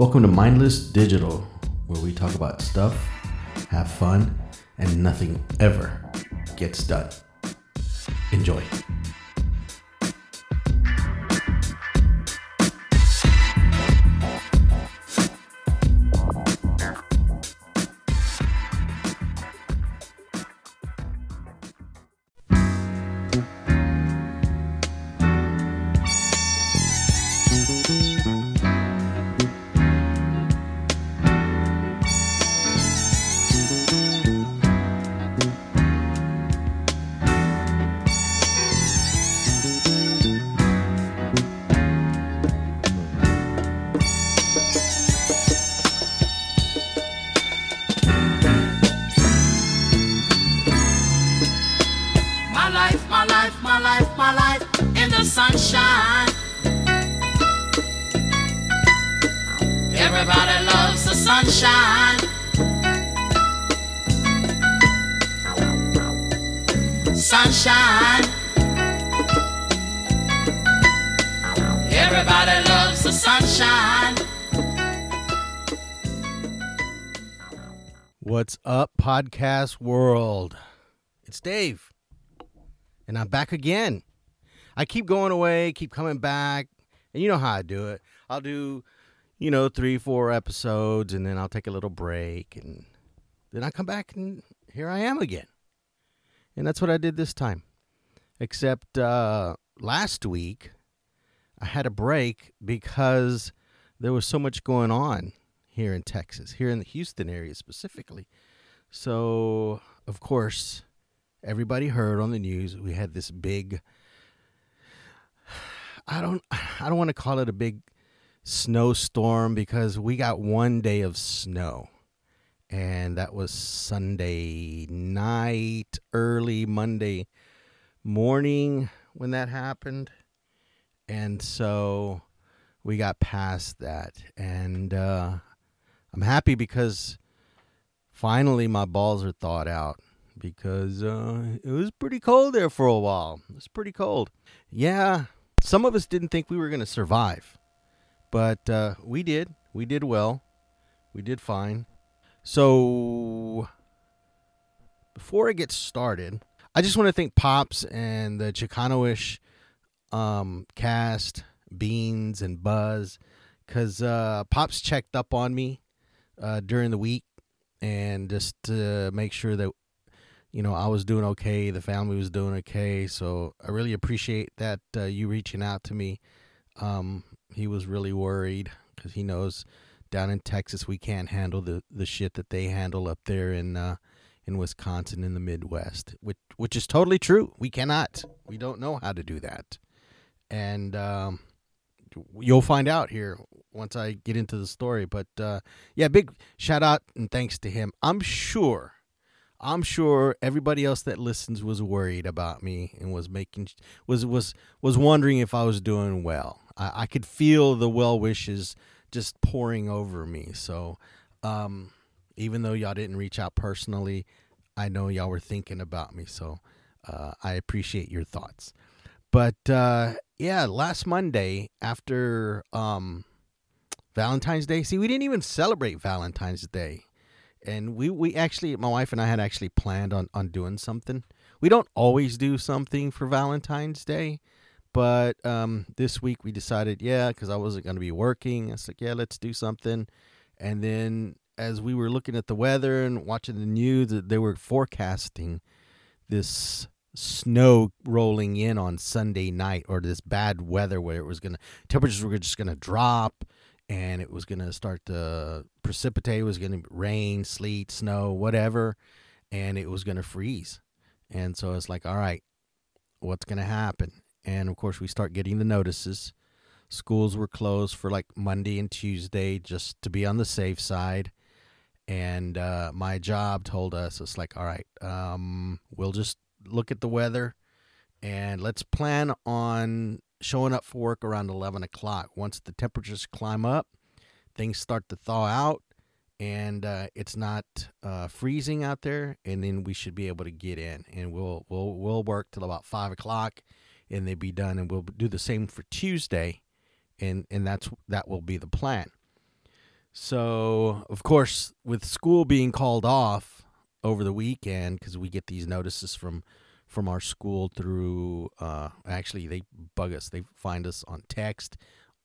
Welcome to Mindless Digital, where we talk about stuff, have fun, and nothing ever gets done. Enjoy. Sunshine. Everybody loves the sunshine. What's up, podcast world? It's Dave, and I'm back again. I keep going away, keep coming back, and you know how I do it. I'll do, you know, three, four episodes, and then I'll take a little break, and then I come back, and here I am again. And that's what I did this time. Except uh, last week, I had a break because there was so much going on here in Texas, here in the Houston area specifically. So, of course, everybody heard on the news we had this big I don't I don't want to call it a big snowstorm because we got one day of snow. And that was Sunday night, early Monday morning when that happened. And so we got past that and uh I'm happy because finally my balls are thawed out because uh, it was pretty cold there for a while. It was pretty cold. Yeah, some of us didn't think we were going to survive, but uh, we did. We did well. We did fine. So, before I get started, I just want to thank Pops and the Chicano-ish um, cast, Beans and Buzz, because uh, Pops checked up on me uh, during the week and just to make sure that you know I was doing okay, the family was doing okay. So I really appreciate that uh, you reaching out to me. Um, he was really worried because he knows down in Texas we can't handle the the shit that they handle up there in uh, in Wisconsin in the Midwest, which which is totally true. We cannot. We don't know how to do that, and um, you'll find out here once I get into the story. But uh, yeah, big shout out and thanks to him. I'm sure, I'm sure everybody else that listens was worried about me and was making was was was wondering if I was doing well. I, I could feel the well wishes just pouring over me. So um, even though y'all didn't reach out personally, I know y'all were thinking about me. So uh, I appreciate your thoughts. But uh, yeah, last Monday after um, Valentine's Day. See, we didn't even celebrate Valentine's Day. And we, we actually, my wife and I had actually planned on, on doing something. We don't always do something for Valentine's Day, but um, this week we decided, yeah, because I wasn't going to be working. I was like, yeah, let's do something. And then as we were looking at the weather and watching the news, they were forecasting this snow rolling in on Sunday night or this bad weather where it was going to, temperatures were just going to drop and it was going to start to precipitate. It was going to rain, sleet, snow, whatever, and it was going to freeze. And so it's like, all right, what's going to happen? And of course, we start getting the notices. Schools were closed for like Monday and Tuesday just to be on the safe side. And uh, my job told us, it's like, all right, um, we'll just look at the weather and let's plan on showing up for work around 11 o'clock. Once the temperatures climb up, things start to thaw out and uh, it's not uh, freezing out there, and then we should be able to get in, and we'll we'll we'll work till about five o'clock, and they be done, and we'll do the same for Tuesday, and and that's that will be the plan. So, of course, with school being called off over the weekend, because we get these notices from from our school through, uh, actually, they bug us. They find us on text,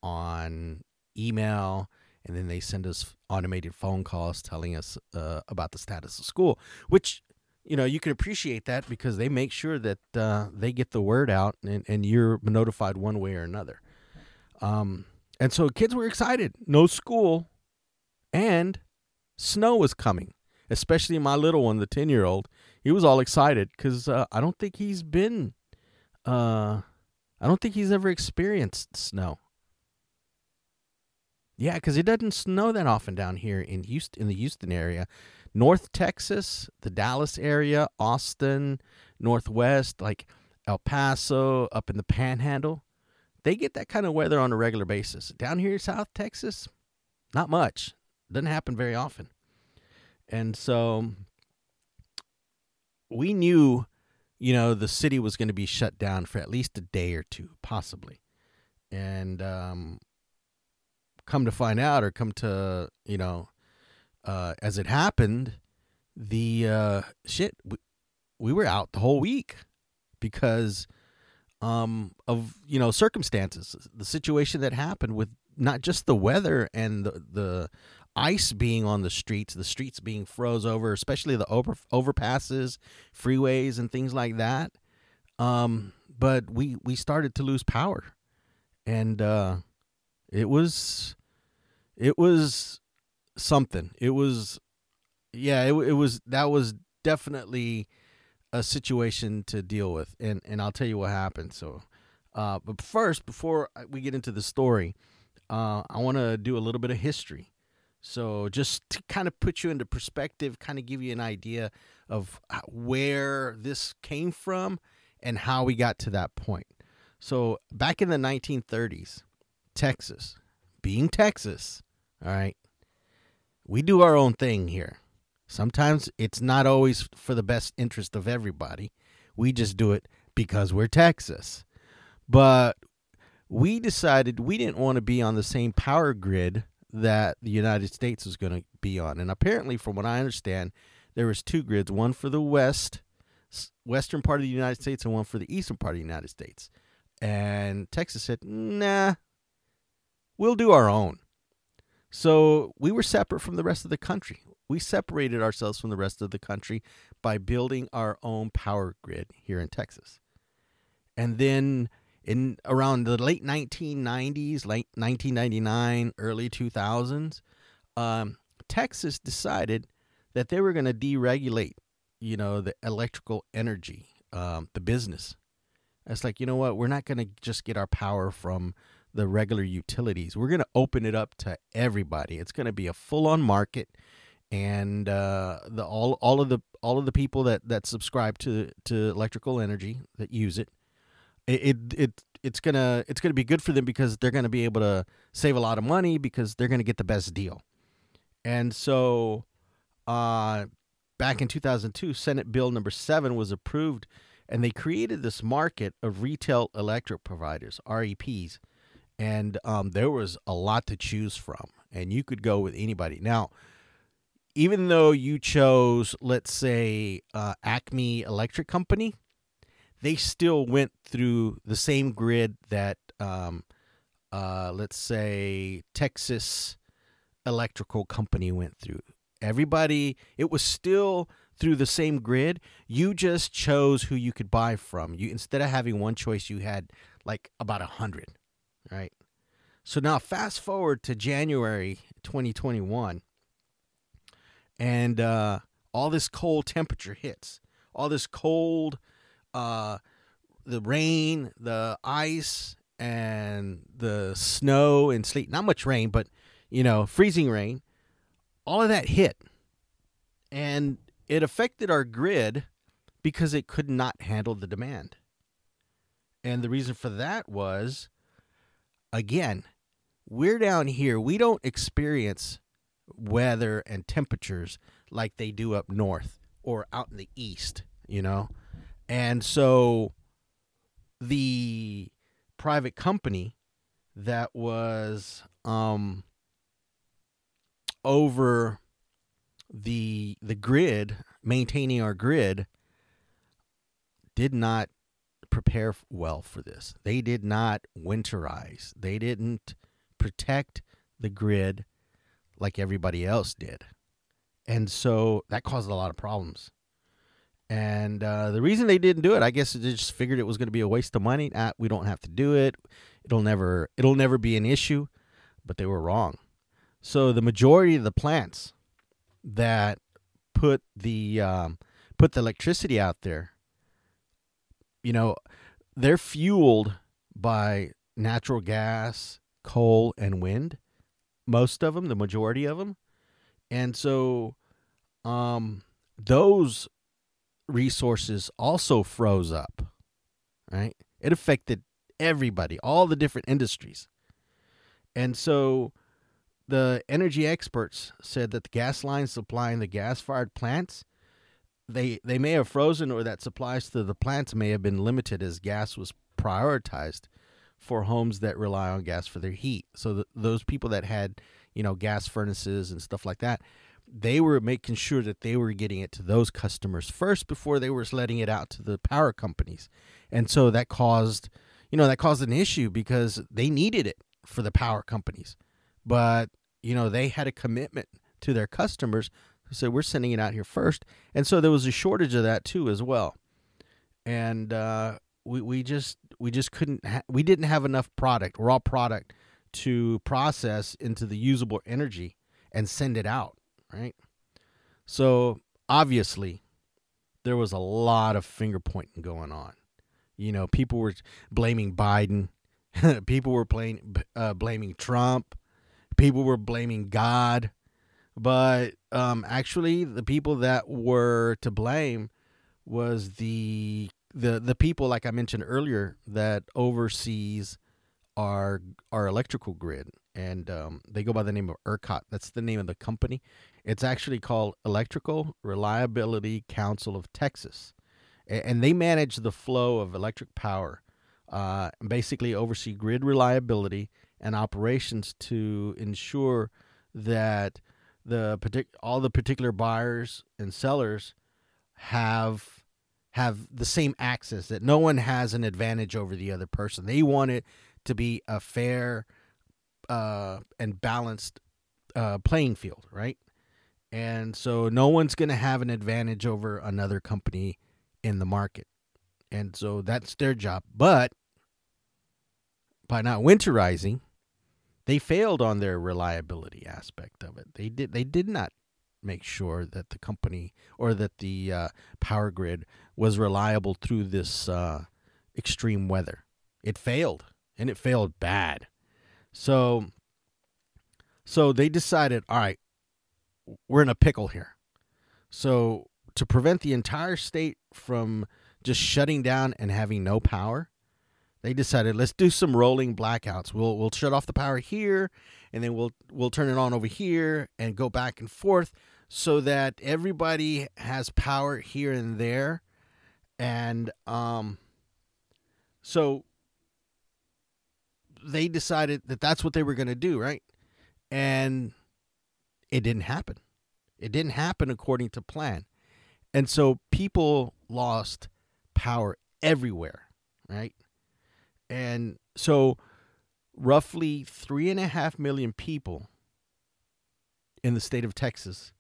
on email, and then they send us automated phone calls telling us uh, about the status of school, which you know you can appreciate that because they make sure that uh, they get the word out and, and you're notified one way or another. Um, and so kids were excited. No school, and snow was coming. Especially my little one, the ten year old. He was all excited because uh, I don't think he's been. Uh, I don't think he's ever experienced snow. Yeah, because it doesn't snow that often down here in Houston, in the Houston area. North Texas, the Dallas area, Austin, Northwest, like El Paso, up in the Panhandle, they get that kind of weather on a regular basis. Down here in South Texas, not much. Doesn't happen very often. And so we knew, you know, the city was going to be shut down for at least a day or two, possibly. And um, come to find out, or come to, you know, uh, as it happened, the uh, shit, we, we were out the whole week because um, of you know circumstances, the situation that happened with not just the weather and the, the ice being on the streets, the streets being froze over, especially the over overpasses, freeways, and things like that. Um, but we we started to lose power, and uh, it was it was something. It was, yeah, it, it was, that was definitely a situation to deal with. And, and I'll tell you what happened. So, uh, but first, before we get into the story, uh, I want to do a little bit of history. So, just to kind of put you into perspective, kind of give you an idea of where this came from and how we got to that point. So, back in the 1930s, Texas, being Texas, all right, we do our own thing here. Sometimes it's not always for the best interest of everybody. We just do it because we're Texas. But we decided we didn't want to be on the same power grid that the United States was going to be on. And apparently, from what I understand, there was two grids, one for the west, western part of the United States and one for the eastern part of the United States. And Texas said, "Nah, we'll do our own." So we were separate from the rest of the country. We separated ourselves from the rest of the country by building our own power grid here in Texas. And then in around the late 1990s, late 1999, early 2000s, um, Texas decided that they were going to deregulate, you know, the electrical energy, um, the business. It's like, you know what? We're not going to just get our power from the regular utilities. We're going to open it up to everybody. It's going to be a full-on market, and uh, the all all of the all of the people that that subscribe to to electrical energy that use it, it it, it it's gonna it's gonna be good for them because they're gonna be able to save a lot of money because they're gonna get the best deal, and so, uh, back in 2002, Senate Bill number seven was approved, and they created this market of retail electric providers (REPs) and um, there was a lot to choose from, and you could go with anybody. Now, even though you chose, let's say, uh, Acme Electric Company, they still went through the same grid that, um, uh, let's say, Texas Electrical Company went through. Everybody, it was still through the same grid. You just chose who you could buy from. You instead of having one choice, you had like about a hundred right? So now fast forward to January 2021, and uh, all this cold temperature hits. All this cold, uh, the rain, the ice, and the snow and sleet. Not much rain, but you know, freezing rain. All of that hit, and it affected our grid because it could not handle the demand. And the reason for that was again, we're down here. We don't experience weather and temperatures like they do up north or out in the east, you know? And so the private company that was um over the the grid, maintaining our grid, did not prepare well for this. They did not winterize. They didn't protect the grid like everybody else did. And so that caused a lot of problems. And uh, the reason they didn't do it, I guess they just figured it was going to be a waste of money. Ah, we don't have to do it. It'll never it'll never be an issue. But they were wrong. So the majority of the plants that put the um, put the electricity out there, you know, they're fueled by natural gas, coal, and wind. Most of them, the majority of them, and so um, those resources also froze up. Right, it affected everybody, all the different industries, and so the energy experts said that the gas lines supplying the gas-fired plants they they may have frozen or that supplies to the plants may have been limited as gas was prioritized for homes that rely on gas for their heat. So th those people that had you know gas furnaces and stuff like that they were making sure that they were getting it to those customers first before they were letting it out to the power companies. And so that caused you know that caused an issue because they needed it for the power companies. But you know they had a commitment to their customers who said we're sending it out here first. And so there was a shortage of that too as well. And uh, we, we just we just couldn't ha- we didn't have enough product raw product to process into the usable energy and send it out right? So obviously there was a lot of finger pointing going on. You know people were blaming biden people were playing, uh, blaming trump people were blaming God, but um, actually, the people that were to blame was the the the people, like I mentioned earlier, that oversees our our electrical grid, and um, they go by the name of ERCOT. That's the name of the company. It's actually called Electrical Reliability Council of Texas, and they manage the flow of electric power, uh, basically oversee grid reliability and operations to ensure that the partic- all the particular buyers and sellers have have the same access that no one has an advantage over the other person. They want it to be a fair uh, and balanced uh, playing field right? And so no one's going to have an advantage over another company in the market. And so that's their job. But by not winterizing they failed on their reliability aspect of it. They did they did not make sure that the company or that the uh, power grid was reliable through this uh, extreme weather. It failed, and it failed bad. So, so they decided, all right, we're in a pickle here. So to prevent the entire state from just shutting down and having no power, they decided let's do some rolling blackouts. We'll we'll shut off the power here, and then we'll we'll turn it on over here and go back and forth so that everybody has power here and there, and um, so they decided that that's what they were going to do, right? And it didn't happen. It didn't happen according to plan. And so people lost power everywhere, right? And so, roughly three and a half million people in the state of Texas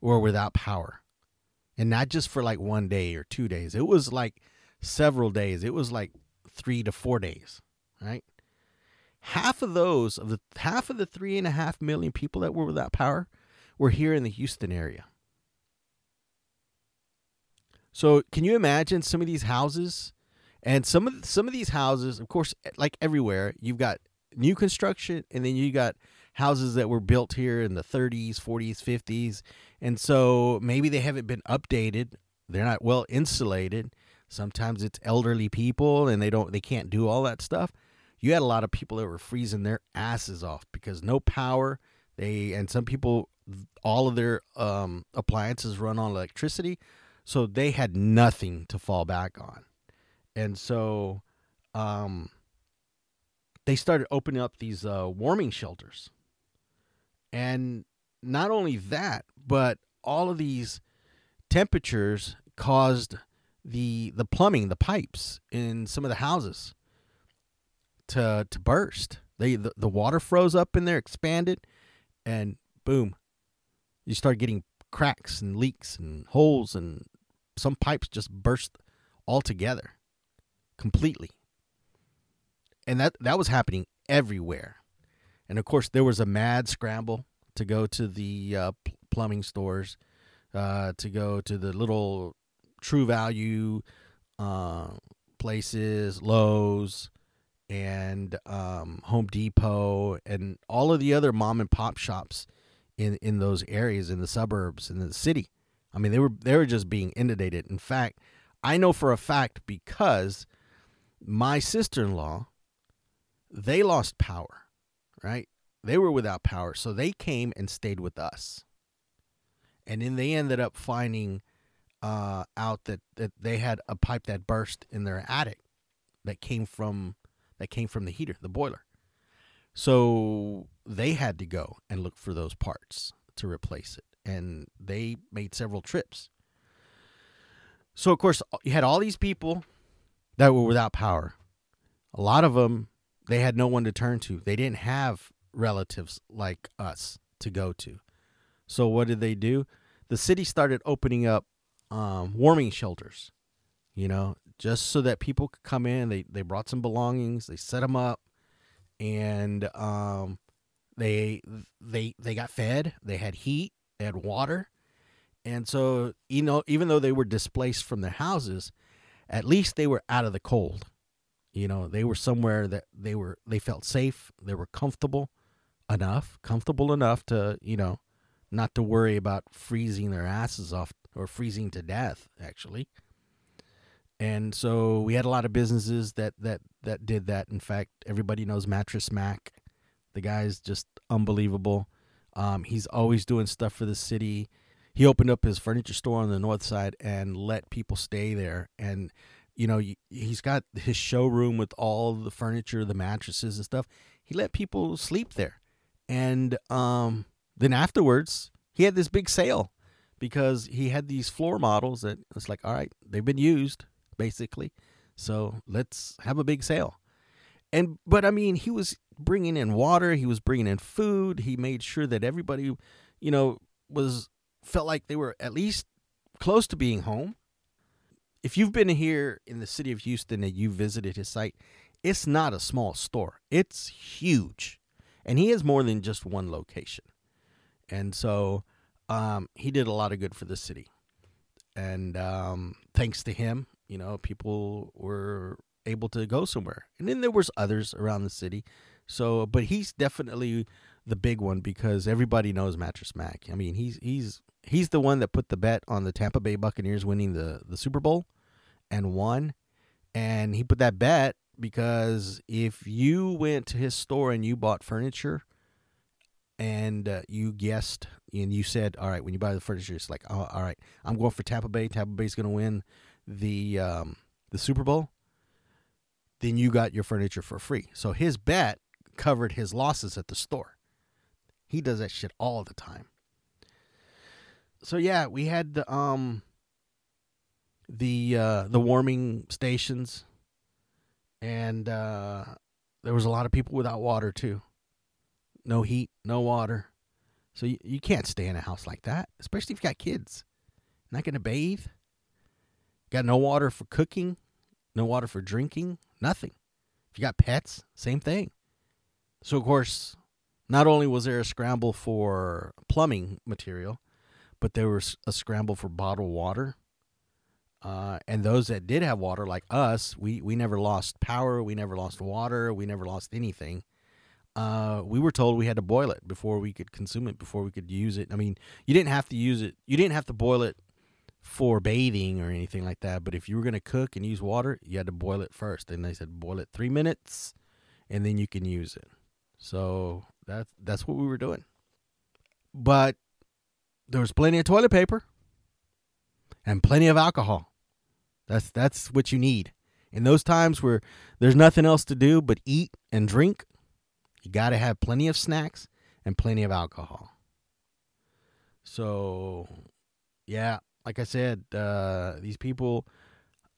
were without power. And not just for like one day or two days, it was like several days. It was like three to four days, right? Half of those of the half of the three and a half million people that were without power were here in the Houston area. So, can you imagine some of these houses and some of some of these houses, of course, like everywhere, you've got new construction, and then you got houses that were built here in the 30s, 40s, 50s, and so maybe they haven't been updated. They're not well insulated. Sometimes it's elderly people, and they don't they can't do all that stuff. You had a lot of people that were freezing their asses off because no power. They and some people, all of their um, appliances run on electricity, so they had nothing to fall back on and so um, they started opening up these uh, warming shelters and not only that, but all of these temperatures caused the the plumbing, the pipes in some of the houses to to burst. They the, the water froze up in there, expanded, and boom, you start getting cracks and leaks and holes, and some pipes just burst altogether, completely. And that that was happening everywhere, and of course there was a mad scramble to go to the uh, plumbing stores, uh, to go to the little True Value uh, places, Lowe's, and um, Home Depot, and all of the other mom and pop shops in in those areas in the suburbs in the city. I mean, they were they were just being inundated. In fact, I know for a fact because my sister in law, they lost power, right? They were without power, so they came and stayed with us. And then they ended up finding uh, out that, that they had a pipe that burst in their attic that came from that came from the heater, the boiler. So they had to go and look for those parts to replace it, and they made several trips. So of course you had all these people that were without power. A lot of them they had no one to turn to. They didn't have relatives like us to go to. So what did they do? The city started opening up um, warming shelters, you know, just so that people could come in. They they brought some belongings, they set them up, and um, they they they got fed. They had heat, they had water, and so you know, even though they were displaced from their houses, at least they were out of the cold. You know, they were somewhere that they were they felt safe, they were comfortable enough, comfortable enough to you know, not to worry about freezing their asses off or freezing to death actually. And so we had a lot of businesses that that that did that. In fact everybody knows mattress mac. The guy's just unbelievable. Um, he's always doing stuff for the city he opened up his furniture store on the north side and let people stay there and you know he's got his showroom with all the furniture the mattresses and stuff he let people sleep there and um, then afterwards he had this big sale because he had these floor models that it's like, all right, they've been used basically, so let's have a big sale. And but I mean, he was bringing in water, he was bringing in food. He made sure that everybody, you know, was felt like they were at least close to being home. If you've been here in the city of Houston and you visited his site, it's not a small store. It's huge. And he has more than just one location. And so um, he did a lot of good for the city. And um, thanks to him, you know, people were able to go somewhere. And then there was others around the city. So, but he's definitely the big one because everybody knows Mattress Mac. I mean, he's he's he's the one that put the bet on the Tampa Bay Buccaneers winning the the Super Bowl and won. And he put that bet because if you went to his store and you bought furniture and uh, you guessed and you said, all right, when you buy the furniture, it's like, oh, all right, I'm going for Tampa Bay. Tampa Bay's going to win the um, the Super Bowl. Then you got your furniture for free. So his bet covered his losses at the store. He does that shit all the time. So yeah, we had the um the uh, the warming stations, and uh, there was a lot of people without water too no heat, no water. So you, you can't stay in a house like that, especially if you got kids. Not going to bathe. Got no water for cooking, no water for drinking, nothing. If you got pets, same thing. So, of course, not only was there a scramble for plumbing material, but there was a scramble for bottled water. Uh, and those that did have water, like us, we, we never lost power, we never lost water, we never lost anything uh, we were told we had to boil it before we could consume it, before we could use it. I mean, you didn't have to use it. You didn't have to boil it for bathing or anything like that. But if you were going to cook and use water, you had to boil it first. And they said boil it three minutes, and then you can use it. So that's that's what we were doing. But there was plenty of toilet paper and plenty of alcohol. That's that's what you need in those times where there's nothing else to do but eat and drink. You got to have plenty of snacks and plenty of alcohol. So, yeah, like I said, uh, these people,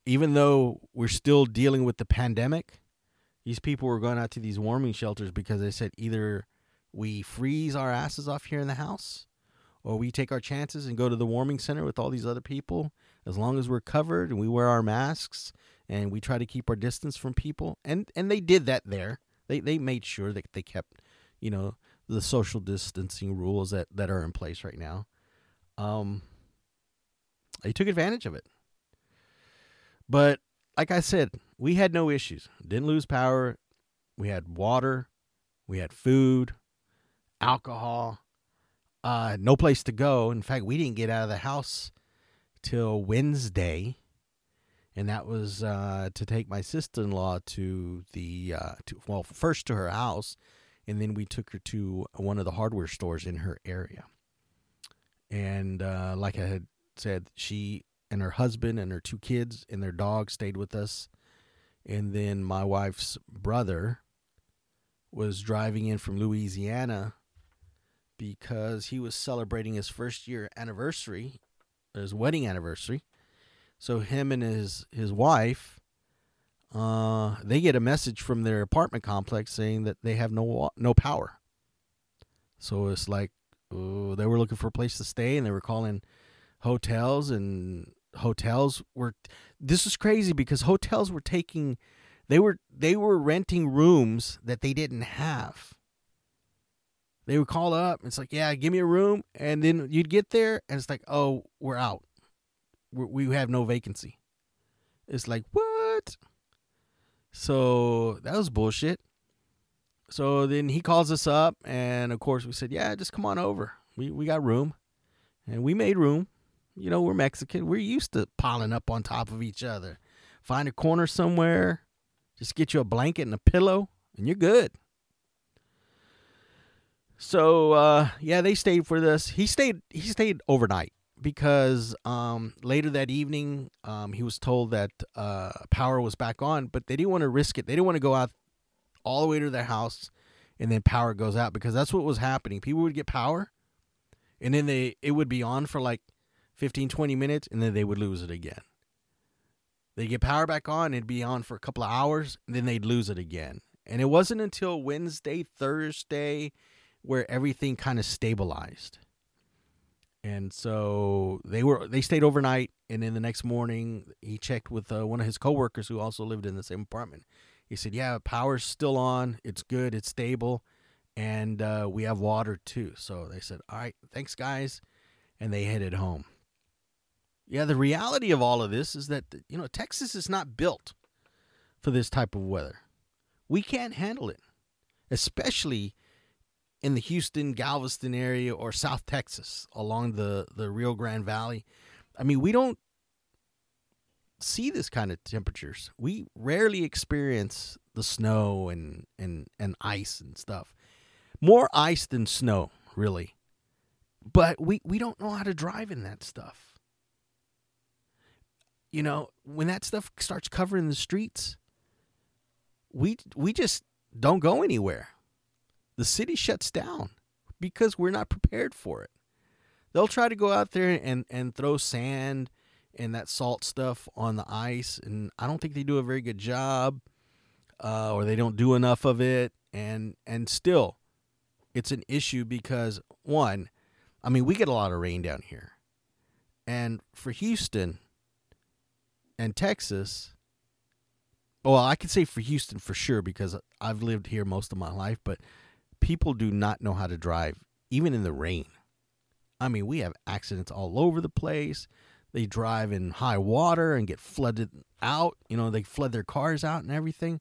even though we're still dealing with the pandemic, these people were going out to these warming shelters because they said either we freeze our asses off here in the house or we take our chances and go to the warming center with all these other people. As long as we're covered and we wear our masks and we try to keep our distance from people. And and they did that there. They they made sure that they kept you know the social distancing rules that that are in place right now. Um they took advantage of it. But like i said we had no issues. Didn't lose power. We had water. We had food alcohol uh no place to go. In fact we didn't get out of the house till wednesday and that was uh, to take my sister-in-law to the uh, to, well first to her house and then we took her to one of the hardware stores in her area. And uh, like i had said she and her husband and her two kids and their dog stayed with us and then my wife's brother was driving in from louisiana because he was celebrating his first year anniversary his wedding anniversary so him and his his wife, uh, they get a message from their apartment complex saying that they have no no power. So it's like oh, they were looking for a place to stay, and they were calling hotels, and hotels were. This is crazy because hotels were taking, they were they were renting rooms that they didn't have. They would call up. It's like, yeah, give me a room, and then you'd get there, and it's like, oh, we're out we have no vacancy. It's like, what? So that was bullshit. So then he calls us up, and of course we said, yeah, just come on over. We we got room, and we made room. You know, we're Mexican. We're used to piling up on top of each other. Find a corner somewhere, just get you a blanket and a pillow, and you're good. So uh, yeah, they stayed for this. He stayed. He stayed overnight because um, later that evening um, he was told that uh, power was back on, but they didn't want to risk it. They didn't want to go out all the way to their house and then power goes out because that's what was happening. People would get power and then they it would be on for like 15 20 minutes and then they would lose it again. They'd get power back on, it'd be on for a couple of hours, and then they'd lose it again. And it wasn't until Wednesday, Thursday where everything kind of stabilized and so they were they stayed overnight and then the next morning he checked with uh, one of his coworkers who also lived in the same apartment he said yeah power's still on it's good it's stable and uh, we have water too so they said all right thanks guys and they headed home yeah the reality of all of this is that you know texas is not built for this type of weather we can't handle it especially in the Houston, Galveston area or South Texas along the, the Rio Grande Valley. I mean, we don't see this kind of temperatures. We rarely experience the snow and, and, and ice and stuff. More ice than snow, really. But we, we don't know how to drive in that stuff. You know, when that stuff starts covering the streets, we we just don't go anywhere. The city shuts down because we're not prepared for it. They'll try to go out there and, and throw sand and that salt stuff on the ice, and I don't think they do a very good job, uh, or they don't do enough of it, and and still, it's an issue because one, I mean, we get a lot of rain down here, and for Houston and Texas, well, I can say for Houston for sure because I've lived here most of my life, but people do not know how to drive, even in the rain. I mean, we have accidents all over the place. They drive in high water and get flooded out. You know, they flood their cars out and everything.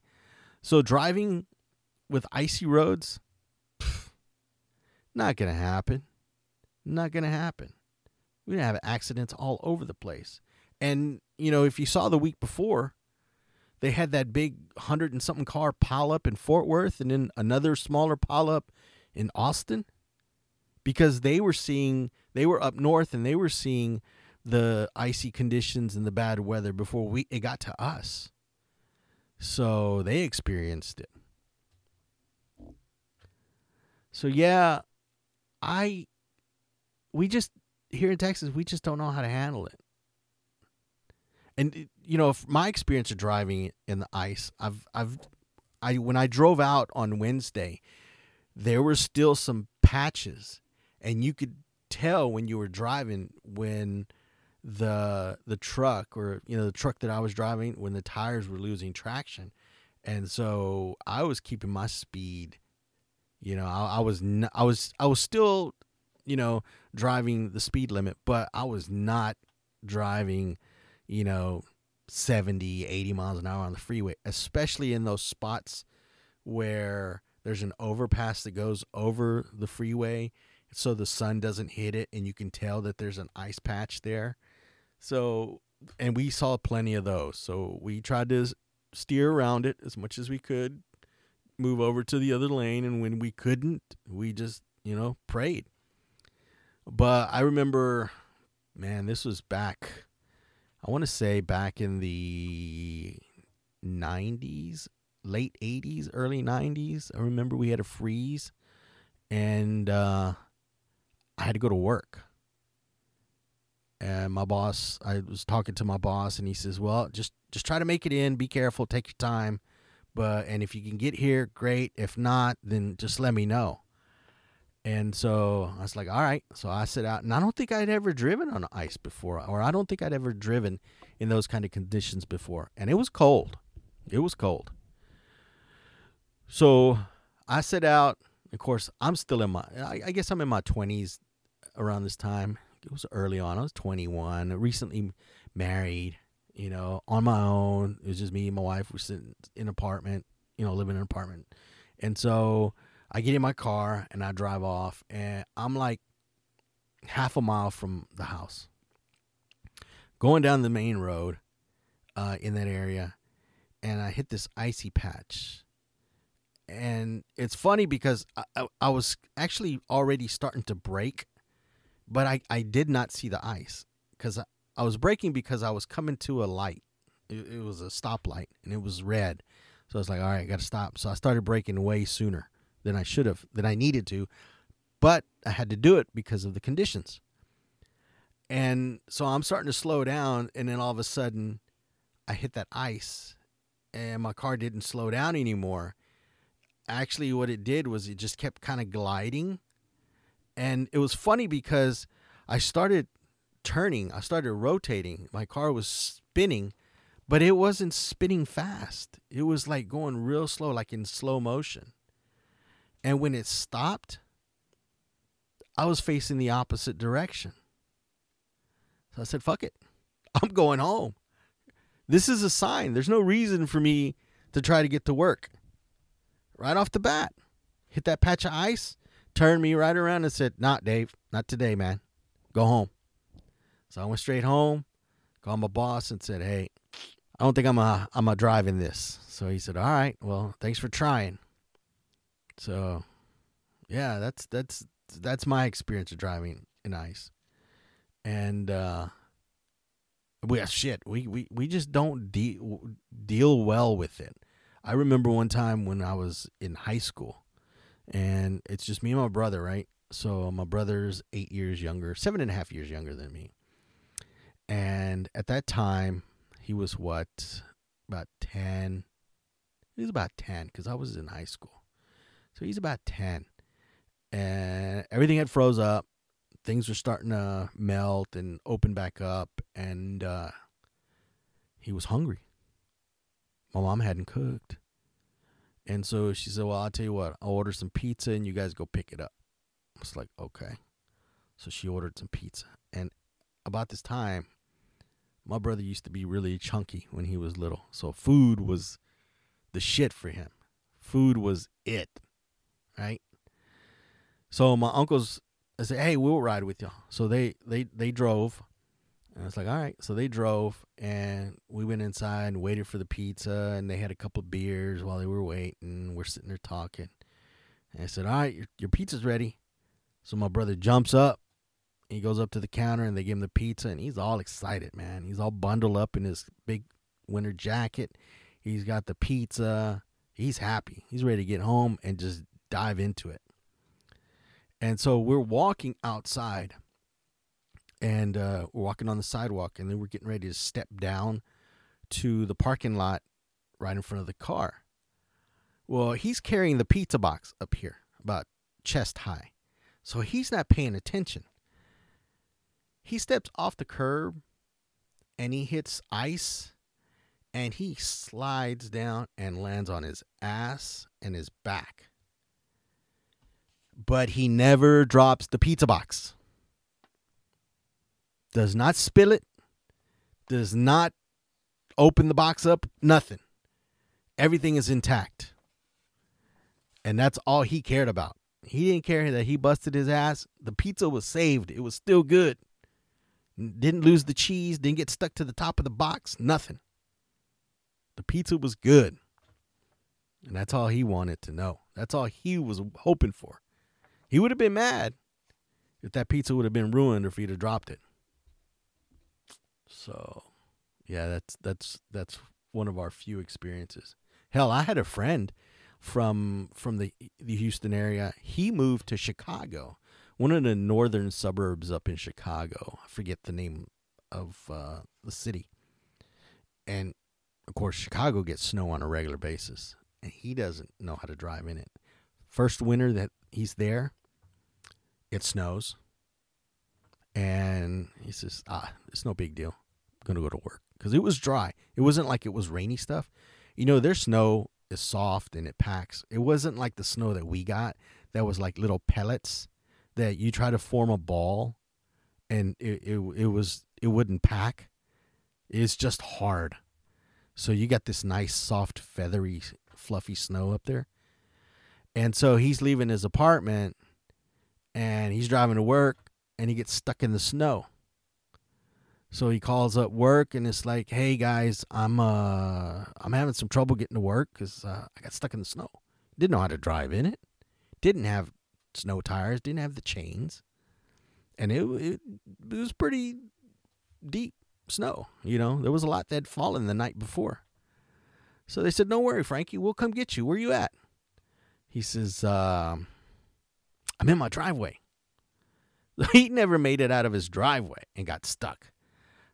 So driving with icy roads, not going to happen. Not going to happen. We're going to have accidents all over the place. And, you know, if you saw the week before, they had that big hundred and something car pile up in Fort Worth and then another smaller pile up in Austin because they were seeing they were up north and they were seeing the icy conditions and the bad weather before we it got to us. So they experienced it. So yeah, I we just here in Texas, we just don't know how to handle it. And you know, my experience of driving in the ice, I've I've I when I drove out on Wednesday, there were still some patches, and you could tell when you were driving when the the truck or you know the truck that I was driving when the tires were losing traction, and so I was keeping my speed. You know, I, I was n- I was I was still, you know, driving the speed limit, but I was not driving, you know, 70, 80 miles an hour on the freeway, especially in those spots where there's an overpass that goes over the freeway so the sun doesn't hit it and you can tell that there's an ice patch there. So, and we saw plenty of those. So we tried to steer around it as much as we could, move over to the other lane. And when we couldn't, we just, you know, prayed. But I remember, man, this was back, I want to say back in the 90s, late 80s, early 90s. I remember we had a freeze and uh, I had to go to work. And my boss, I was talking to my boss and he says, "Well, just just try to make it in, be careful, take your time, but and if you can get here, great. If not, then just let me know." And so I was like, all right. So I sit out, and I don't think I'd ever driven on ice before, or I don't think I'd ever driven in those kind of conditions before. And it was cold. It was cold. So I sit out. Of course, I'm still in my, I, guess I'm in my 20s around this time. It was early on. I was 21, recently married, you know, on my own. It was just me and my wife. We're sitting in an apartment, you know, living in an apartment. And so I get in my car and I drive off, and I'm like half a mile from the house. Going down the main road uh, in that area, and I hit this icy patch. And it's funny because I, I, I was actually already starting to brake, but I, I did not see the ice because I, I was braking because I was coming to a light. It, it was a stoplight and it was red. So I was like, all right, I got to stop. So I started braking way sooner than I should have, than I needed to, but I had to do it because of the conditions. And so I'm starting to slow down, and then all of a sudden, I hit that ice, and my car didn't slow down anymore. Actually, what it did was it just kept kind of gliding. And it was funny because I started turning, I started rotating. My car was spinning, but it wasn't spinning fast. It was like going real slow, like in slow motion. And when it stopped, I was facing the opposite direction. So I said, fuck it. I'm going home. This is a sign. There's no reason for me to try to get to work. Right off the bat, hit that patch of ice, turned me right around and said, Not Dave, not today, man. Go home. So I went straight home, called my boss and said, Hey, I don't think I'm a I'm a driving this. So he said, All right, well, thanks for trying. So, yeah, that's that's that's my experience of driving in ice, and uh, we have shit. We we we just don't deal deal well with it. I remember one time when I was in high school, and it's just me and my brother, right? So my brother's eight years younger, seven and a half years younger than me, and at that time he was what about ten. He was about ten because I was in high school so he's about 10. And everything had froze up. Things were starting to melt and open back up. And uh, he was hungry. My mom hadn't cooked. And so she said, Well, I'll tell you what, I'll order some pizza and you guys go pick it up. I was like, Okay. So she ordered some pizza. And about this time, my brother used to be really chunky when he was little. So food was the shit for him. Food was it right? So my uncles, I said, "Hey, we'll ride with y'all. So they they they drove, and I was like, "All right." So they drove, and we went inside and waited for the pizza, and they had a couple of beers while they were waiting. We're sitting there talking, and I said, "All right, your your pizza's ready." So my brother jumps up. He goes up to the counter and they give him the pizza, and he's all excited, man. He's all bundled up in his big winter jacket. He's got the pizza. He's happy. He's ready to get home and just dive into it. And so we're walking outside and uh, we're walking on the sidewalk, and then we're getting ready to step down to the parking lot right in front of the car. Well, he's carrying the pizza box up here, about chest high. So he's not paying attention. He steps off the curb and he hits ice and he slides down and lands on his ass and his back. But he never drops the pizza box. Does not spill it, does not open the box up, nothing. Everything is intact. And that's all he cared about. He didn't care that he busted his ass. The pizza was saved. It was still good. Didn't lose the cheese, didn't get stuck to the top of the box, nothing. The pizza was good. And that's all he wanted to know. That's all he was hoping for. He would have been mad if that pizza would have been ruined or if he'd have dropped it. So, yeah, that's that's that's one of our few experiences. Hell, I had a friend from from the the Houston area. He moved to Chicago, one of the northern suburbs up in Chicago. I forget the name of uh, the city. And of course, Chicago gets snow on a regular basis, and he doesn't know how to drive in it. First winter that he's there, it snows, and he says, "Ah, it's no big deal. I'm gonna go to work." Because it was dry. It wasn't like it was rainy stuff. You know, their snow is soft and it packs. It wasn't like the snow that we got that was like little pellets that you try to form a ball and it it, it was it wouldn't pack. It's just hard. So you got this nice soft feathery fluffy snow up there. And so he's leaving his apartment and he's driving to work and he gets stuck in the snow. So he calls up work and it's like, "Hey guys, I'm uh I'm having some trouble getting to work cuz uh, I got stuck in the snow. Didn't know how to drive in it. Didn't have snow tires, didn't have the chains. And it it, it was pretty deep snow, you know. There was a lot that had fallen the night before. So they said, "Don't worry, Frankie, we'll come get you. Where you at?" He says, uh, "I'm in my driveway." He never made it out of his driveway and got stuck.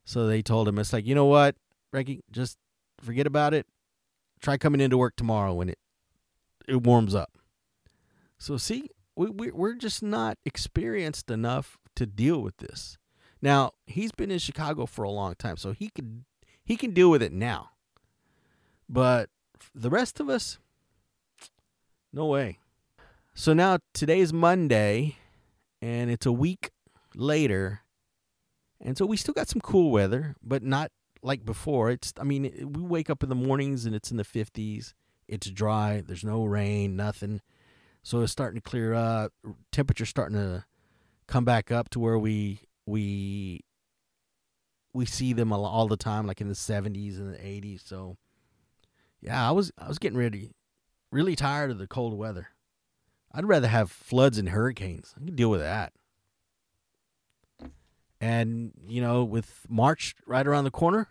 So they told him, it's like, you know what, Reggie, just forget about it. Try coming into work tomorrow when it it warms up. So see, we, we we're just not experienced enough to deal with this. Now he's been in Chicago for a long time, so he could he can deal with it now. But the rest of us, no way. So now today's Monday, and it's a week later and so we still got some cool weather, but not like before. It's I mean, we wake up in the mornings and it's in the 50s. It's dry. There's no rain, nothing. So it's starting to clear up. Temperature's starting to come back up to where we we we see them all the time like in the 70s and the 80s. So yeah, I was I was getting ready really tired of the cold weather. I'd rather have floods and hurricanes. I can deal with that. And, you know, with March right around the corner,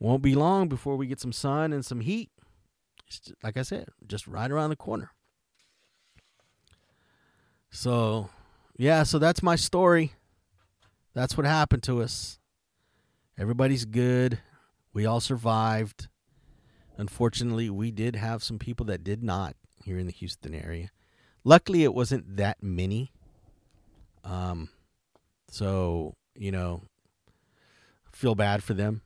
won't be long before we get some sun and some heat. Just, like I said, just right around the corner. So, yeah, so that's my story. That's what happened to us. Everybody's good. We all survived. Unfortunately, we did have some people that did not here in the Houston area. Luckily, it wasn't that many. Um, so, you know, feel bad for them.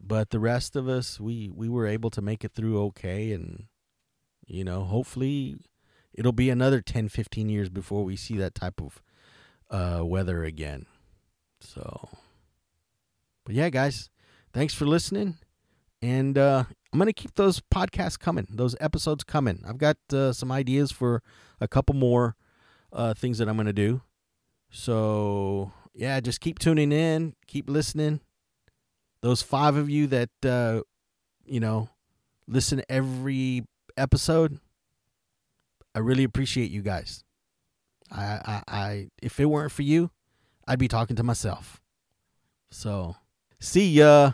But the rest of us, we we were able to make it through okay and you know, hopefully it'll be another 10 15 years before we see that type of uh, weather again. So But yeah, guys, thanks for listening and uh, I'm going to keep those podcasts coming, those episodes coming. I've got uh, some ideas for a couple more uh, things that I'm going to do. So yeah, just keep tuning in, keep listening. Those five of you that uh, you know listen every episode, I really appreciate you guys. I, I, I if it weren't for you, I'd be talking to myself. So, see ya.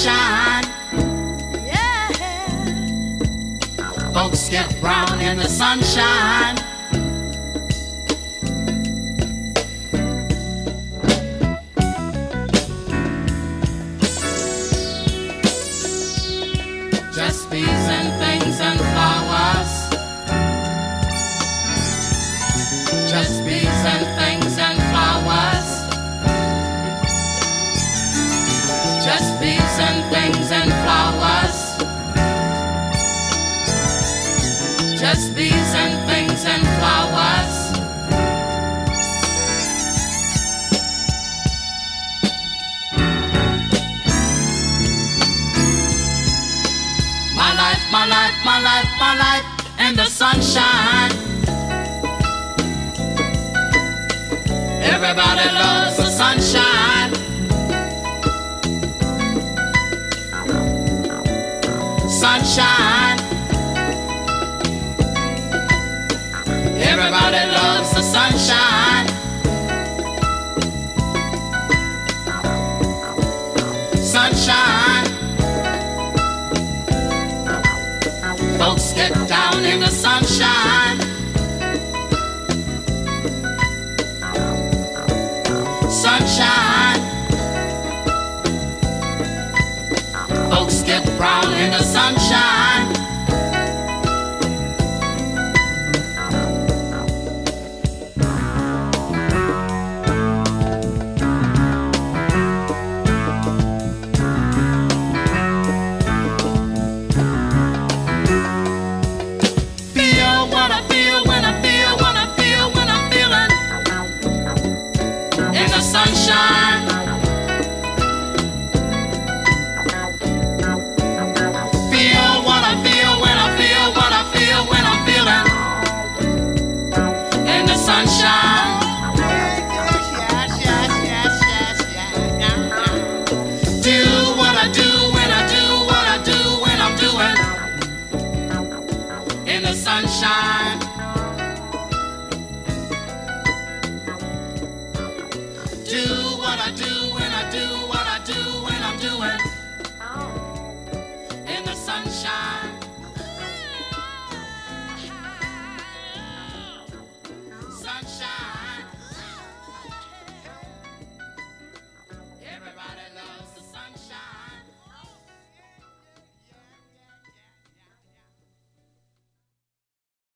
Sunshine. Folks get brown in the sunshine. Just bees and things and flowers. My life, my life, my life, my life in the sunshine. Everybody loves the sunshine. Sunshine. Everybody loves the sunshine. Sunshine. Folks get down in the sunshine. Sunshine. Folks get brown in the sunshine.